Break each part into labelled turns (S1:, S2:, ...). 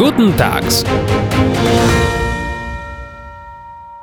S1: Guten Tags.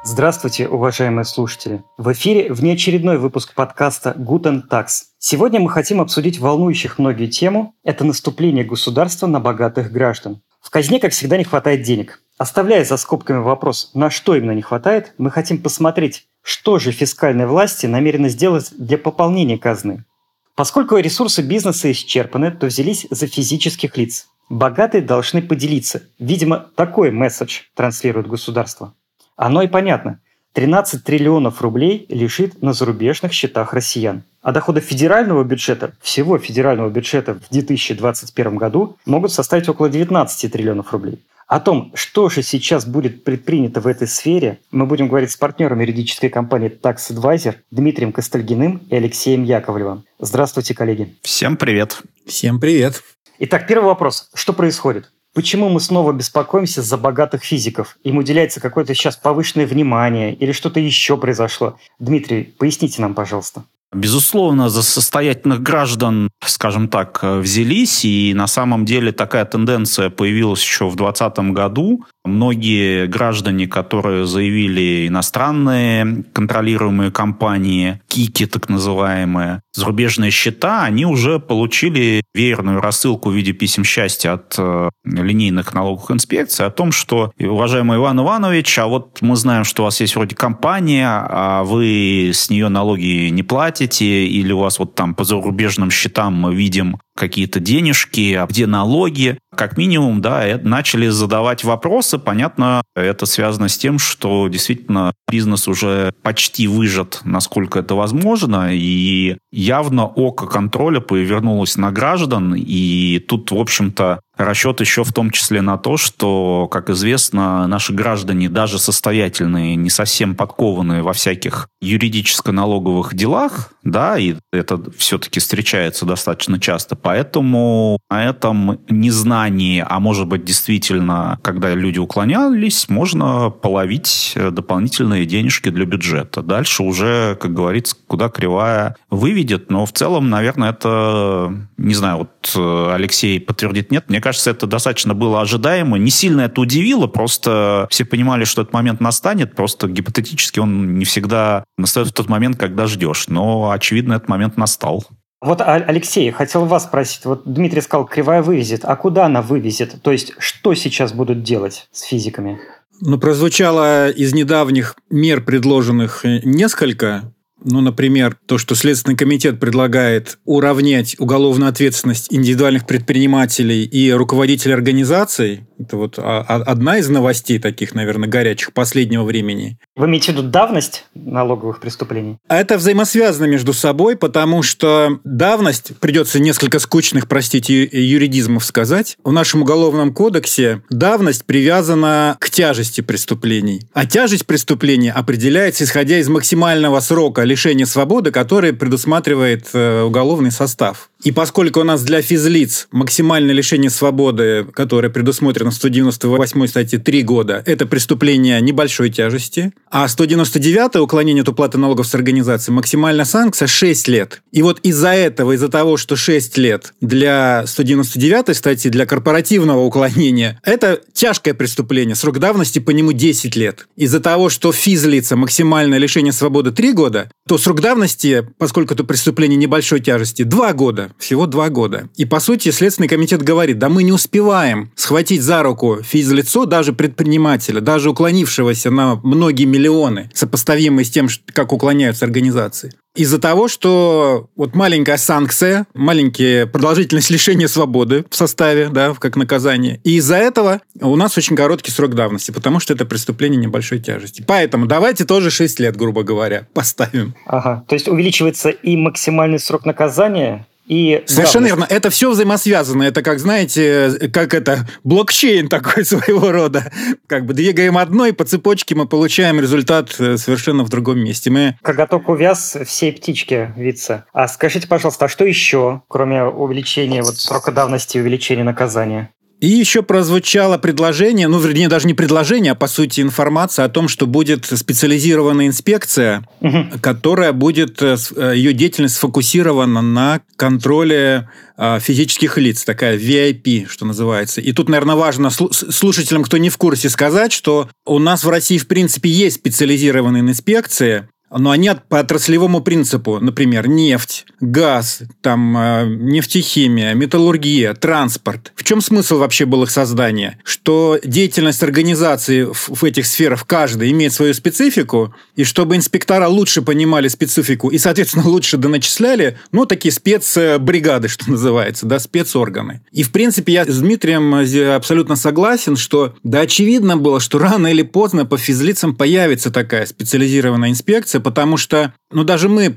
S2: Здравствуйте, уважаемые слушатели! В эфире внеочередной выпуск подкаста Guten Tax. Сегодня мы хотим обсудить волнующих многие тему – это наступление государства на богатых граждан. В казне, как всегда, не хватает денег. Оставляя за скобками вопрос, на что именно не хватает, мы хотим посмотреть, что же фискальные власти намерены сделать для пополнения казны. Поскольку ресурсы бизнеса исчерпаны, то взялись за физических лиц. Богатые должны поделиться. Видимо, такой месседж транслирует государство. Оно и понятно. 13 триллионов рублей лежит на зарубежных счетах россиян. А доходы федерального бюджета, всего федерального бюджета в 2021 году могут составить около 19 триллионов рублей. О том, что же сейчас будет предпринято в этой сфере, мы будем говорить с партнером юридической компании Tax Advisor Дмитрием Костальгиным и Алексеем Яковлевым. Здравствуйте, коллеги.
S3: Всем привет.
S4: Всем привет.
S2: Итак, первый вопрос. Что происходит? Почему мы снова беспокоимся за богатых физиков? Им уделяется какое-то сейчас повышенное внимание или что-то еще произошло? Дмитрий, поясните нам, пожалуйста.
S3: Безусловно, за состоятельных граждан, скажем так, взялись, и на самом деле такая тенденция появилась еще в 2020 году. Многие граждане, которые заявили иностранные контролируемые компании, КИКи так называемые, зарубежные счета, они уже получили веерную рассылку в виде писем счастья от э, линейных налоговых инспекций о том, что, уважаемый Иван Иванович, а вот мы знаем, что у вас есть вроде компания, а вы с нее налоги не платите, или у вас вот там по зарубежным счетам мы видим какие-то денежки, а где налоги. Как минимум, да, начали задавать вопросы. Понятно, это связано с тем, что действительно бизнес уже почти выжат, насколько это возможно, и явно око контроля повернулось на граждан, и тут, в общем-то, расчет еще в том числе на то, что, как известно, наши граждане, даже состоятельные, не совсем подкованные во всяких юридическо-налоговых делах, да, и это все-таки встречается достаточно часто, Поэтому на этом незнании, а может быть действительно, когда люди уклонялись, можно половить дополнительные денежки для бюджета. Дальше уже, как говорится, куда кривая выведет. Но в целом, наверное, это, не знаю, вот э, Алексей подтвердит, нет, мне кажется, это достаточно было ожидаемо. Не сильно это удивило, просто все понимали, что этот момент настанет, просто гипотетически он не всегда настает в тот момент, когда ждешь. Но, очевидно, этот момент настал.
S2: Вот, Алексей, хотел вас спросить. Вот Дмитрий сказал, кривая вывезет. А куда она вывезет? То есть, что сейчас будут делать с физиками?
S4: Ну, прозвучало из недавних мер, предложенных э, несколько. Ну, например, то, что Следственный комитет предлагает уравнять уголовную ответственность индивидуальных предпринимателей и руководителей организаций. Это вот одна из новостей таких, наверное, горячих последнего времени.
S2: Вы имеете в виду давность налоговых преступлений?
S4: А это взаимосвязано между собой, потому что давность, придется несколько скучных, простите, юридизмов сказать, в нашем уголовном кодексе давность привязана к тяжести преступлений. А тяжесть преступления определяется исходя из максимального срока лишения свободы, который предусматривает э, уголовный состав. И поскольку у нас для физлиц максимальное лишение свободы, которое предусмотрено в 198 статье 3 года, это преступление небольшой тяжести, а 199 уклонение от уплаты налогов с организации максимальная санкция 6 лет. И вот из-за этого, из-за того, что 6 лет для 199 статьи, для корпоративного уклонения, это тяжкое преступление, срок давности по нему 10 лет. Из-за того, что физлица максимальное лишение свободы 3 года, то срок давности, поскольку это преступление небольшой тяжести, 2 года всего два года. И, по сути, Следственный комитет говорит, да мы не успеваем схватить за руку физлицо, даже предпринимателя, даже уклонившегося на многие миллионы, сопоставимые с тем, как уклоняются организации из-за того, что вот маленькая санкция, маленькие продолжительность лишения свободы в составе, да, как наказание. И из-за этого у нас очень короткий срок давности, потому что это преступление небольшой тяжести. Поэтому давайте тоже 6 лет, грубо говоря, поставим.
S2: Ага, то есть увеличивается и максимальный срок наказания, и
S4: Совершенно верно. Это все взаимосвязано. Это, как знаете, как это блокчейн такой своего рода. Как бы двигаем одно, и по цепочке мы получаем результат э, совершенно в другом месте. Мы...
S2: Коготок увяз, всей птички виться. А скажите, пожалуйста, а что еще, кроме увеличения вот, срока давности и увеличения наказания?
S4: И еще прозвучало предложение, ну, вернее, даже не предложение, а по сути информация о том, что будет специализированная инспекция, угу. которая будет, э, э, ее деятельность сфокусирована на контроле э, физических лиц, такая VIP, что называется. И тут, наверное, важно слушателям, кто не в курсе, сказать, что у нас в России, в принципе, есть специализированные инспекции, но они по отраслевому принципу, например, нефть, газ, там, э, нефтехимия, металлургия, транспорт. В чем смысл вообще был их создания? Что деятельность организации в этих сферах, каждая, имеет свою специфику, и чтобы инспектора лучше понимали специфику и, соответственно, лучше доначисляли, ну, такие спецбригады, что называется, да, спецорганы. И, в принципе, я с Дмитрием абсолютно согласен, что, да, очевидно было, что рано или поздно по физлицам появится такая специализированная инспекция, декларации, потому что, ну, даже мы,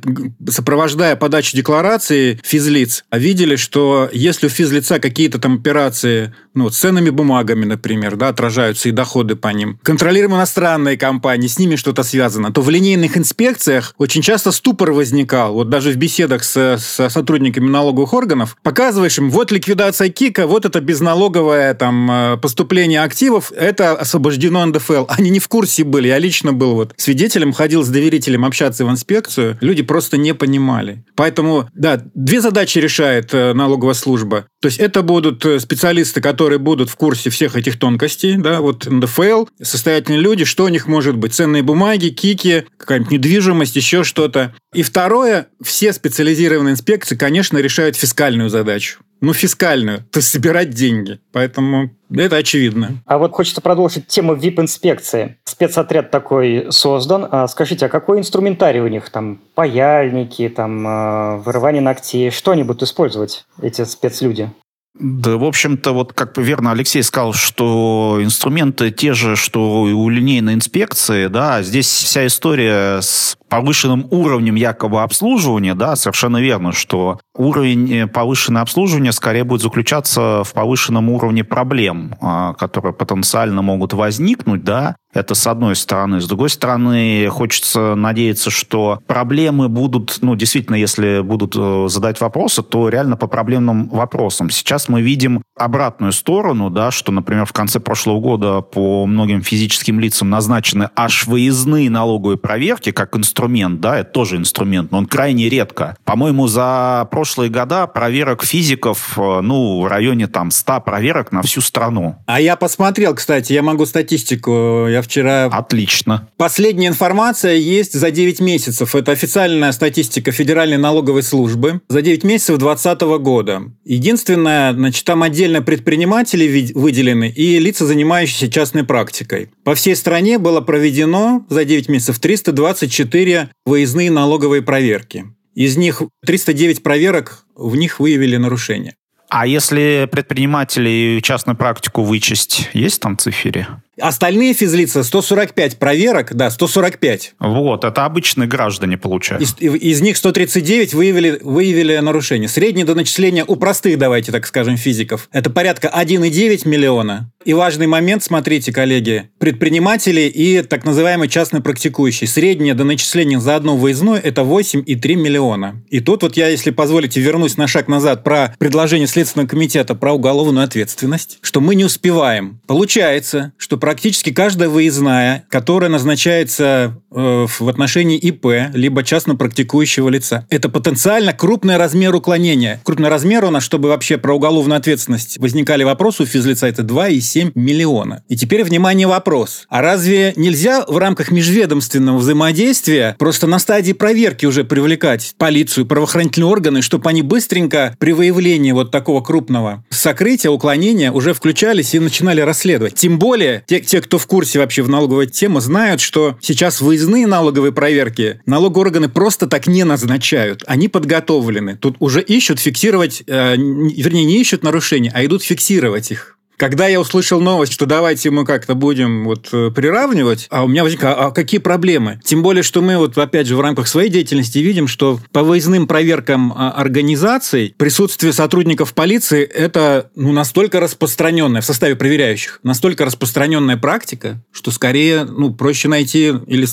S4: сопровождая подачу декларации физлиц, видели, что если у физлица какие-то там операции, ну, ценными бумагами, например, да, отражаются и доходы по ним, контролируем иностранные компании, с ними что-то связано, то в линейных инспекциях очень часто ступор возникал. Вот даже в беседах с, с сотрудниками налоговых органов показываешь им, вот ликвидация КИКа, вот это безналоговое там э, поступление активов, это освобождено НДФЛ. Они не в курсе были. Я лично был вот свидетелем, ходил с доверителем общаться в инспекцию, люди просто не понимали. Поэтому, да, две задачи решает э, налоговая служба. То есть это будут э, специалисты, которые будут в курсе всех этих тонкостей, да, вот НДФЛ, состоятельные люди, что у них может быть, ценные бумаги, кики, какая-нибудь недвижимость, еще что-то. И второе, все специализированные инспекции, конечно, решают фискальную задачу ну, фискальную, то есть собирать деньги. Поэтому это очевидно.
S2: А вот хочется продолжить тему VIP-инспекции. Спецотряд такой создан. А скажите, а какой инструментарий у них? Там паяльники, там э, вырывание ногтей. Что они будут использовать, эти спецлюди?
S3: Да, в общем-то, вот как верно Алексей сказал, что инструменты те же, что и у линейной инспекции, да, здесь вся история с повышенным уровнем якобы обслуживания, да, совершенно верно, что уровень э, повышенного обслуживания скорее будет заключаться в повышенном уровне проблем, а, которые потенциально могут возникнуть, да, это с одной стороны. С другой стороны, хочется надеяться, что проблемы будут, ну, действительно, если будут э, задать вопросы, то реально по проблемным вопросам. Сейчас мы видим обратную сторону, да, что, например, в конце прошлого года по многим физическим лицам назначены аж выездные налоговые проверки как инструмент, да, это тоже инструмент, но он крайне редко. По-моему, за прошлые года проверок физиков, э, ну, в районе там 100 проверок на всю страну.
S4: А я посмотрел, кстати, я могу статистику, я вчера...
S3: Отлично.
S4: Последняя информация есть за 9 месяцев. Это официальная статистика Федеральной налоговой службы за 9 месяцев 2020 года. Единственное, значит, там отдельно предприниматели выделены и лица, занимающиеся частной практикой. По всей стране было проведено за 9 месяцев 324 выездные налоговые проверки. Из них 309 проверок, в них выявили нарушения.
S3: А если предприниматели частную практику вычесть, есть там цифере?
S4: Остальные физлица 145 проверок, да, 145.
S3: Вот, это обычные граждане получают.
S4: Из, из них 139 выявили, выявили нарушения. Среднее до начисления у простых, давайте так скажем, физиков, это порядка 1,9 миллиона. И важный момент, смотрите, коллеги, предприниматели и так называемый частно практикующий. Среднее до начисления за одно выездное – это 8,3 миллиона. И тут вот я, если позволите, вернусь на шаг назад про предложение Следственного комитета про уголовную ответственность, что мы не успеваем. Получается, что практически каждая выездная, которая назначается э, в отношении ИП, либо частно практикующего лица, это потенциально крупный размер уклонения. Крупный размер у нас, чтобы вообще про уголовную ответственность возникали вопросы у физлица, это 2,7 миллиона. И теперь, внимание, вопрос. А разве нельзя в рамках межведомственного взаимодействия просто на стадии проверки уже привлекать полицию, правоохранительные органы, чтобы они быстренько при выявлении вот такого крупного сокрытия, уклонения уже включались и начинали расследовать? Тем более, те, те, кто в курсе вообще в налоговой теме, знают, что сейчас выездные налоговые проверки налоговые органы просто так не назначают. Они подготовлены. Тут уже ищут фиксировать, э, вернее, не ищут нарушения, а идут фиксировать их. Когда я услышал новость, что давайте мы как-то будем вот э, приравнивать, а у меня возникло, а какие проблемы? Тем более, что мы вот опять же в рамках своей деятельности видим, что по выездным проверкам а, организаций присутствие сотрудников полиции это ну, настолько распространенная в составе проверяющих, настолько распространенная практика, что скорее ну, проще найти или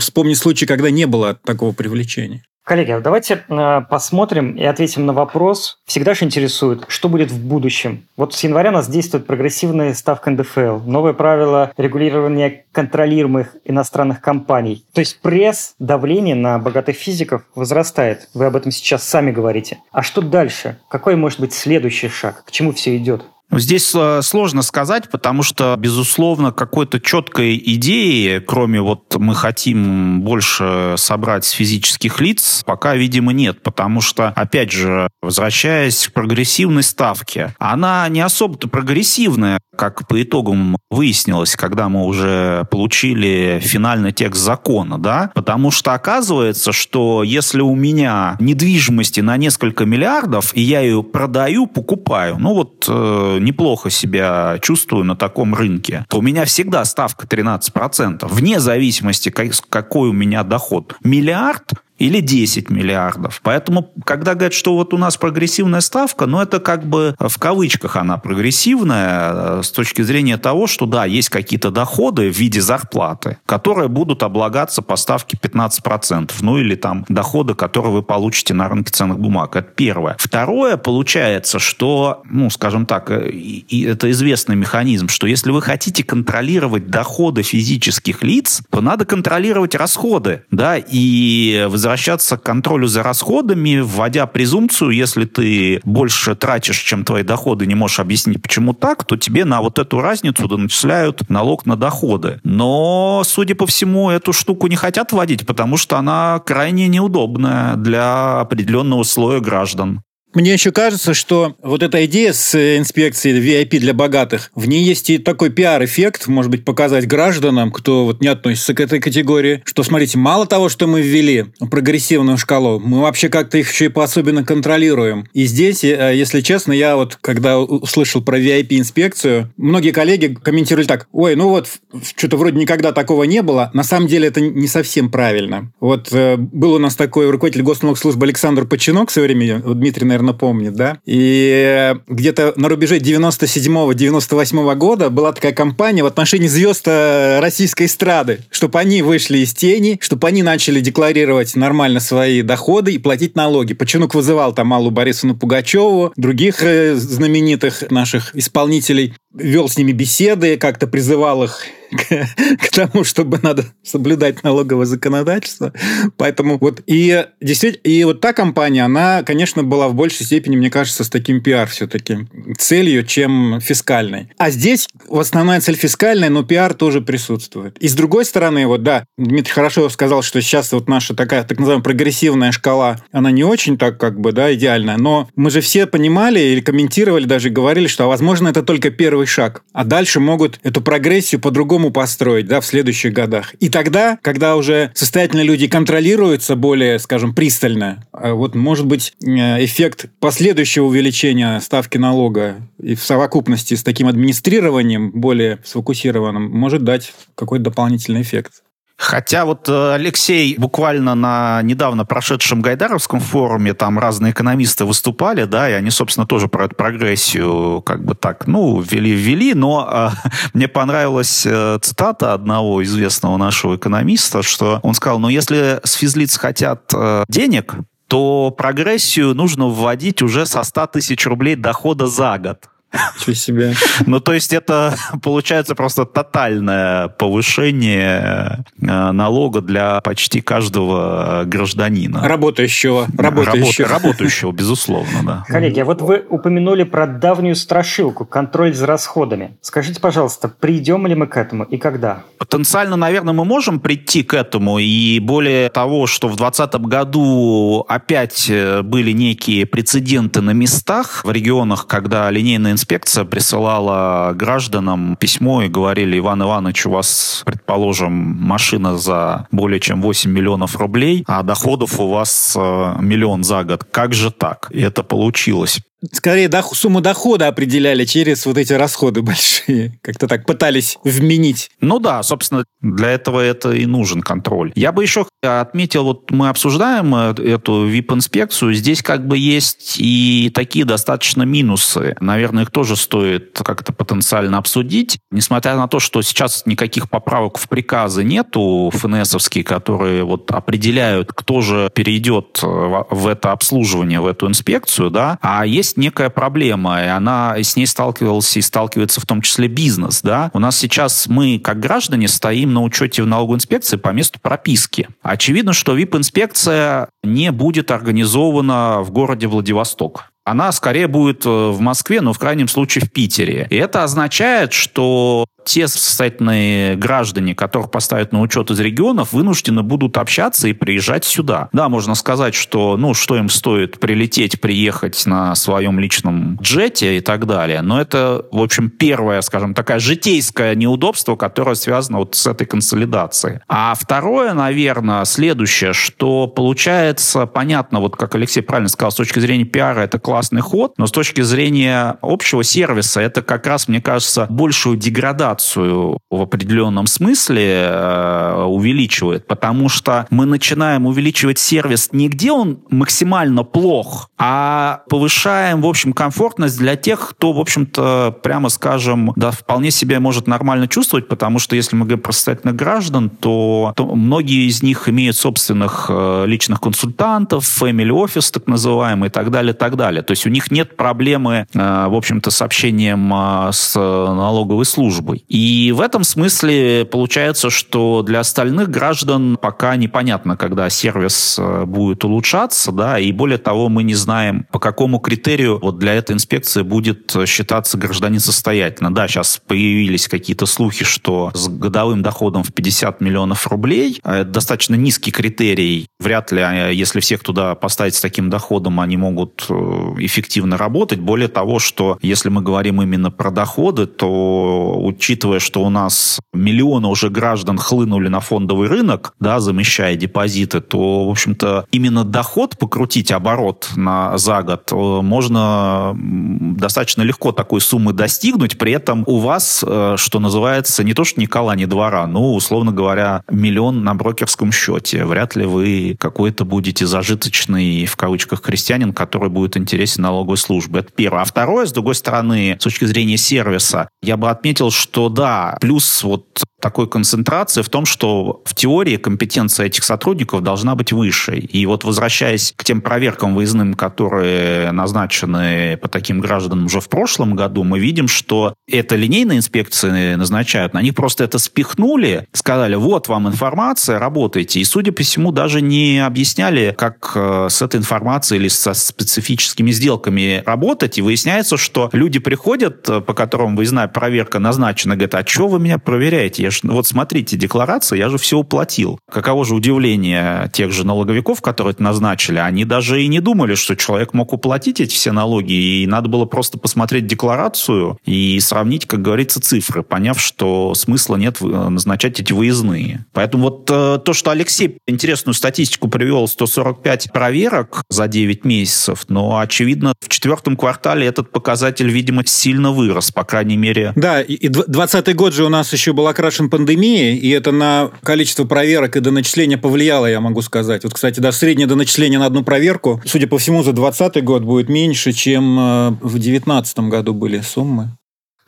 S4: вспомнить случай, когда не было такого привлечения.
S2: Коллеги, а давайте э, посмотрим и ответим на вопрос. Всегда же интересует, что будет в будущем. Вот с января у нас действует прогрессивная ставка НДФЛ, новое правило регулирования контролируемых иностранных компаний. То есть пресс, давление на богатых физиков возрастает. Вы об этом сейчас сами говорите. А что дальше? Какой может быть следующий шаг? К чему все идет?
S3: Здесь э, сложно сказать, потому что, безусловно, какой-то четкой идеи, кроме вот мы хотим больше собрать с физических лиц, пока, видимо, нет. Потому что, опять же, возвращаясь к прогрессивной ставке, она не особо-то прогрессивная, как по итогам выяснилось, когда мы уже получили финальный текст закона, да, потому что оказывается, что если у меня недвижимости на несколько миллиардов, и я ее продаю, покупаю, ну вот э, неплохо себя чувствую на таком рынке, то у меня всегда ставка 13%, вне зависимости, какой у меня доход. Миллиард или 10 миллиардов. Поэтому, когда говорят, что вот у нас прогрессивная ставка, ну, это как бы в кавычках она прогрессивная э, с точки зрения того, что, да, есть какие-то доходы в виде зарплаты, которые будут облагаться по ставке 15%, ну, или там доходы, которые вы получите на рынке ценных бумаг. Это первое. Второе, получается, что, ну, скажем так, э, и это известный механизм, что если вы хотите контролировать доходы физических лиц, то надо контролировать расходы, да, и вы возвращаться к контролю за расходами, вводя презумпцию, если ты больше тратишь, чем твои доходы, не можешь объяснить, почему так, то тебе на вот эту разницу начисляют налог на доходы. Но, судя по всему, эту штуку не хотят вводить, потому что она крайне неудобная для определенного слоя граждан.
S4: Мне еще кажется, что вот эта идея с инспекцией VIP для богатых, в ней есть и такой пиар-эффект, может быть, показать гражданам, кто вот не относится к этой категории, что, смотрите, мало того, что мы ввели прогрессивную шкалу, мы вообще как-то их еще и по-особенно контролируем. И здесь, э, если честно, я вот, когда услышал про VIP-инспекцию, многие коллеги комментировали так, ой, ну вот, что-то вроде никогда такого не было. На самом деле это не совсем правильно. Вот э, был у нас такой руководитель госналогслужбы Александр Починок в свое время, Дмитрий, наверное, помнит, да? И где-то на рубеже 97-98 года была такая кампания в отношении звезд э, российской эстрады, чтобы они вышли из тени, чтобы они начали декларировать нормально свои доходы и платить налоги. Починук вызывал там Аллу Борисовну Пугачеву, других э, знаменитых наших исполнителей, вел с ними беседы, как-то призывал их к, тому, чтобы надо соблюдать налоговое законодательство. Поэтому вот и действительно, и вот та компания, она, конечно, была в большей степени, мне кажется, с таким пиар все-таки целью, чем фискальной. А здесь основная цель фискальная, но пиар тоже присутствует. И с другой стороны, вот да, Дмитрий хорошо сказал, что сейчас вот наша такая так называемая прогрессивная шкала, она не очень так как бы, да, идеальная, но мы же все понимали или комментировали, даже говорили, что, возможно, это только первый шаг, а дальше могут эту прогрессию по-другому по-другому построить да, в следующих годах. И тогда, когда уже состоятельные люди контролируются более, скажем, пристально, а вот может быть э, эффект последующего увеличения ставки налога и в совокупности с таким администрированием более сфокусированным может дать какой-то дополнительный эффект.
S3: Хотя вот э, Алексей буквально на недавно прошедшем Гайдаровском форуме, там разные экономисты выступали, да, и они, собственно, тоже про эту прогрессию как бы так, ну, ввели-ввели, но э, мне понравилась э, цитата одного известного нашего экономиста, что он сказал, ну, если с физлиц хотят э, денег, то прогрессию нужно вводить уже со 100 тысяч рублей дохода за год.
S4: Ничего себе.
S3: Ну, то есть это получается просто тотальное повышение э, налога для почти каждого гражданина.
S4: Работающего. Работающего,
S3: Работ, работающего безусловно, да.
S2: Коллеги, а вот вы упомянули про давнюю страшилку, контроль за расходами. Скажите, пожалуйста, придем ли мы к этому и когда?
S3: Потенциально, наверное, мы можем прийти к этому. И более того, что в 2020 году опять э, были некие прецеденты на местах в регионах, когда линейная инспекция присылала гражданам письмо и говорили, Иван Иванович, у вас, предположим, машина за более чем 8 миллионов рублей, а доходов у вас э, миллион за год. Как же так? И это получилось.
S4: Скорее, дох- сумму дохода определяли через вот эти расходы большие. Как-то так пытались вменить.
S3: Ну да, собственно, для этого это и нужен контроль. Я бы еще отметил, вот мы обсуждаем э, эту VIP-инспекцию, здесь как бы есть и такие достаточно минусы. Наверное, их тоже стоит как-то потенциально обсудить. Несмотря на то, что сейчас никаких поправок в приказы нету ФНСовские, которые вот определяют, кто же перейдет э, в это обслуживание, в эту инспекцию, да, а есть есть некая проблема, и она с ней сталкивался и сталкивается в том числе бизнес. Да? У нас сейчас мы, как граждане, стоим на учете в налоговой инспекции по месту прописки. Очевидно, что ВИП-инспекция не будет организована в городе Владивосток она скорее будет э, в Москве, но в крайнем случае в Питере. И это означает, что те состоятельные граждане, которых поставят на учет из регионов, вынуждены будут общаться и приезжать сюда. Да, можно сказать, что, ну, что им стоит прилететь, приехать на своем личном джете и так далее. Но это, в общем, первое, скажем, такое житейское неудобство, которое связано вот с этой консолидацией. А второе, наверное, следующее, что получается, понятно, вот как Алексей правильно сказал, с точки зрения пиара это классный ход, но с точки зрения общего сервиса это как раз, мне кажется, большую деградацию инфляцию в определенном смысле э, увеличивает, потому что мы начинаем увеличивать сервис не где он максимально плох, а повышаем, в общем, комфортность для тех, кто, в общем-то, прямо скажем, да, вполне себе может нормально чувствовать, потому что если мы говорим про состоятельных граждан, то, то многие из них имеют собственных э, личных консультантов, family office так называемый и так далее, и так далее. То есть у них нет проблемы, э, в общем-то, с общением э, с налоговой службой. И в этом смысле получается, что для остальных граждан пока непонятно, когда сервис э, будет улучшаться, да, и более того, мы не знаем, по какому критерию вот для этой инспекции будет считаться гражданин состоятельно. Да, сейчас появились какие-то слухи, что с годовым доходом в 50 миллионов рублей, а это достаточно низкий критерий, вряд ли, а, если всех туда поставить с таким доходом, они могут э, эффективно работать. Более того, что если мы говорим именно про доходы, то учитывая, что у нас миллионы уже граждан хлынули на фондовый рынок, да, замещая депозиты, то, в общем-то, именно доход покрутить оборот на, за год э, можно достаточно легко такой суммы достигнуть, при этом у вас, э, что называется, не то что ни кола, ни двора, ну, условно говоря, миллион на брокерском счете. Вряд ли вы какой-то будете зажиточный, в кавычках, крестьянин, который будет интересен налоговой службе. Это первое. А второе, с другой стороны, с точки зрения сервиса, я бы отметил, что да, плюс вот такой концентрации в том, что в теории компетенция этих сотрудников должна быть выше. И вот возвращаясь к тем проверкам выездным, которые назначены по таким гражданам уже в прошлом году, мы видим, что это линейные инспекции назначают, на них просто это спихнули, сказали, вот вам информация, работайте. И, судя по всему, даже не объясняли, как э, с этой информацией или со специфическими сделками работать. И выясняется, что люди приходят, э, по которым выездная проверка назначена, говорят, а что вы меня проверяете? Я ж, вот смотрите, декларация, я же все уплатил. Каково же удивление тех же налоговиков, которые это назначили. Они даже и не думали, что человек мог уплатить эти все налоги, и надо было просто посмотреть декларацию и сравнить, как говорится, цифры, поняв, что смысла нет назначать эти выездные. Поэтому вот э, то, что Алексей интересную статистику привел, 145 проверок за 9 месяцев, но, очевидно, в четвертом квартале этот показатель, видимо, сильно вырос, по крайней мере.
S4: Да, и 20 год же у нас еще был окрашен пандемией, и это на количество проверок и доначисления повлияло, я могу сказать. Вот, кстати, даже среднее доначисление на одну проверку, судя по всему, за 2020 год будет меньше, чем э, в 2019 году были суммы.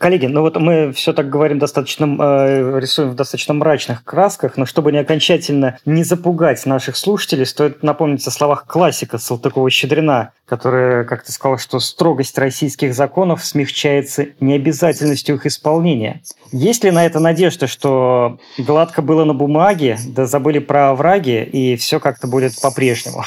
S2: Коллеги, ну вот мы все так говорим достаточно, э, рисуем в достаточно мрачных красках, но чтобы не окончательно не запугать наших слушателей, стоит напомнить о словах классика Салтыкова-Щедрина, который как-то сказал, что строгость российских законов смягчается необязательностью их исполнения. Есть ли на это надежда, что гладко было на бумаге, да забыли про овраги, и все как-то будет по-прежнему?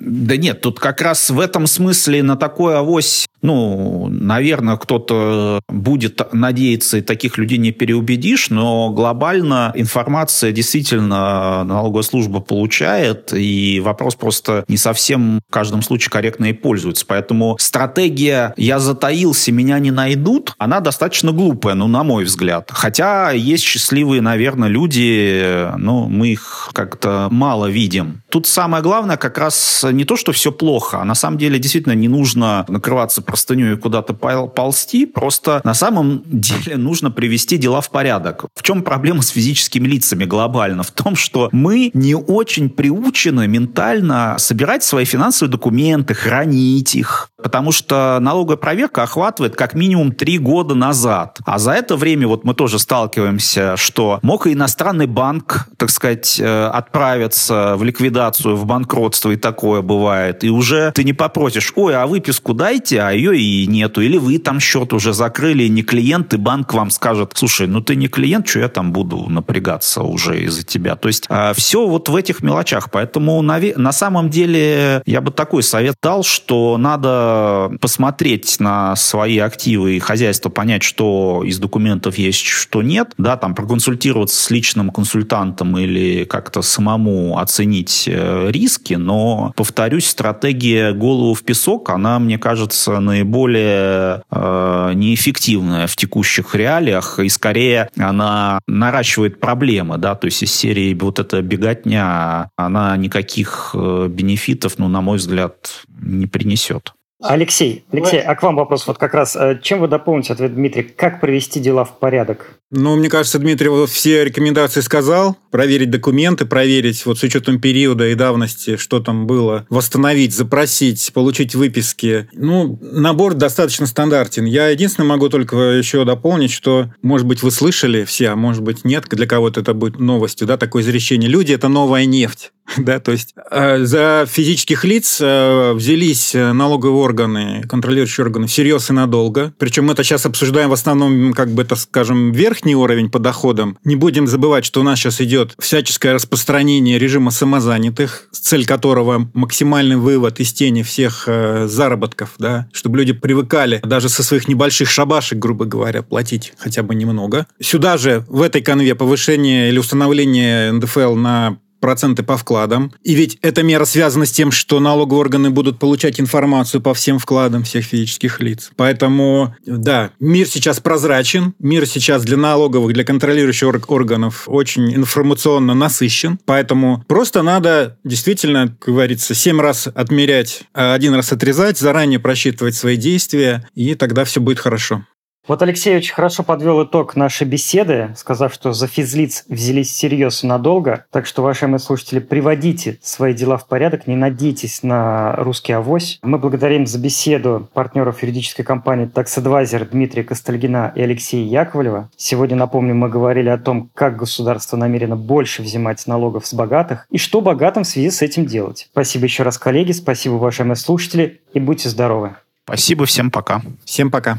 S3: Да нет, тут как раз в этом смысле на такой авось ну, наверное, кто-то будет надеяться, и таких людей не переубедишь, но глобально информация действительно налоговая служба получает, и вопрос просто не совсем в каждом случае корректно и пользуется. Поэтому стратегия «я затаился, меня не найдут», она достаточно глупая, ну, на мой взгляд. Хотя есть счастливые, наверное, люди, ну, мы их как-то мало видим. Тут самое главное как раз не то, что все плохо, а на самом деле действительно не нужно накрываться простыню и куда-то ползти. Просто на самом деле нужно привести дела в порядок. В чем проблема с физическими лицами глобально? В том, что мы не очень приучены ментально собирать свои финансовые документы, хранить их. Потому что налоговая проверка охватывает как минимум три года назад. А за это время вот мы тоже сталкиваемся, что мог и иностранный банк, так сказать, э, отправиться в ликвидацию, в банкротство, и такое бывает. И уже ты не попросишь, ой, а выписку дайте, а ее и нету. Или вы там счет уже закрыли, не клиент, и банк вам скажет, слушай, ну ты не клиент, что я там буду напрягаться уже из-за тебя. То есть э, все вот в этих мелочах. Поэтому на, на самом деле я бы такой совет дал, что надо посмотреть на свои активы и хозяйство, понять, что из документов есть, что нет, да, там проконсультироваться с личным консультантом или как-то самому оценить э, риски, но, повторюсь, стратегия голову в песок, она, мне кажется, наиболее э, неэффективная в текущих реалиях, и скорее она наращивает проблемы, да, то есть из серии вот эта беготня, она никаких э, бенефитов, ну, на мой взгляд, не принесет.
S2: Алексей, Алексей, а к вам вопрос вот как раз. Э, чем вы дополните ответ Дмитрия? Как привести дела в порядок?
S4: Ну, мне кажется, Дмитрий вот все рекомендации сказал. Проверить документы, проверить вот с учетом периода и давности, что там было. Восстановить, запросить, получить выписки. Ну, набор достаточно стандартен. Я единственное могу только еще дополнить, что, может быть, вы слышали все, а может быть, нет. Для кого-то это будет новостью, да, такое изречение. Люди – это новая нефть. Да, то есть э, за физических лиц э, взялись э, налоговые органы, контролирующие органы всерьез и надолго. Причем мы это сейчас обсуждаем в основном, как бы это, скажем, верхний уровень по доходам. Не будем забывать, что у нас сейчас идет всяческое распространение режима самозанятых, цель которого максимальный вывод из тени всех заработков, да, чтобы люди привыкали даже со своих небольших шабашек, грубо говоря, платить хотя бы немного. Сюда же, в этой конве, повышение или установление НДФЛ на проценты по вкладам. И ведь эта мера связана с тем, что налоговые органы будут получать информацию по всем вкладам всех физических лиц. Поэтому, да, мир сейчас прозрачен, мир сейчас для налоговых, для контролирующих органов очень информационно насыщен. Поэтому просто надо действительно, как говорится, семь раз отмерять, а один раз отрезать, заранее просчитывать свои действия, и тогда все будет хорошо.
S2: Вот Алексей очень хорошо подвел итог нашей беседы, сказав, что за физлиц взялись всерьез надолго. Так что, уважаемые слушатели, приводите свои дела в порядок, не надейтесь на русский авось. Мы благодарим за беседу партнеров юридической компании Tax Advisor Дмитрия Костальгина и Алексея Яковлева. Сегодня, напомню, мы говорили о том, как государство намерено больше взимать налогов с богатых и что богатым в связи с этим делать. Спасибо еще раз, коллеги, спасибо, уважаемые слушатели, и будьте здоровы.
S3: Спасибо, всем пока.
S4: Всем пока.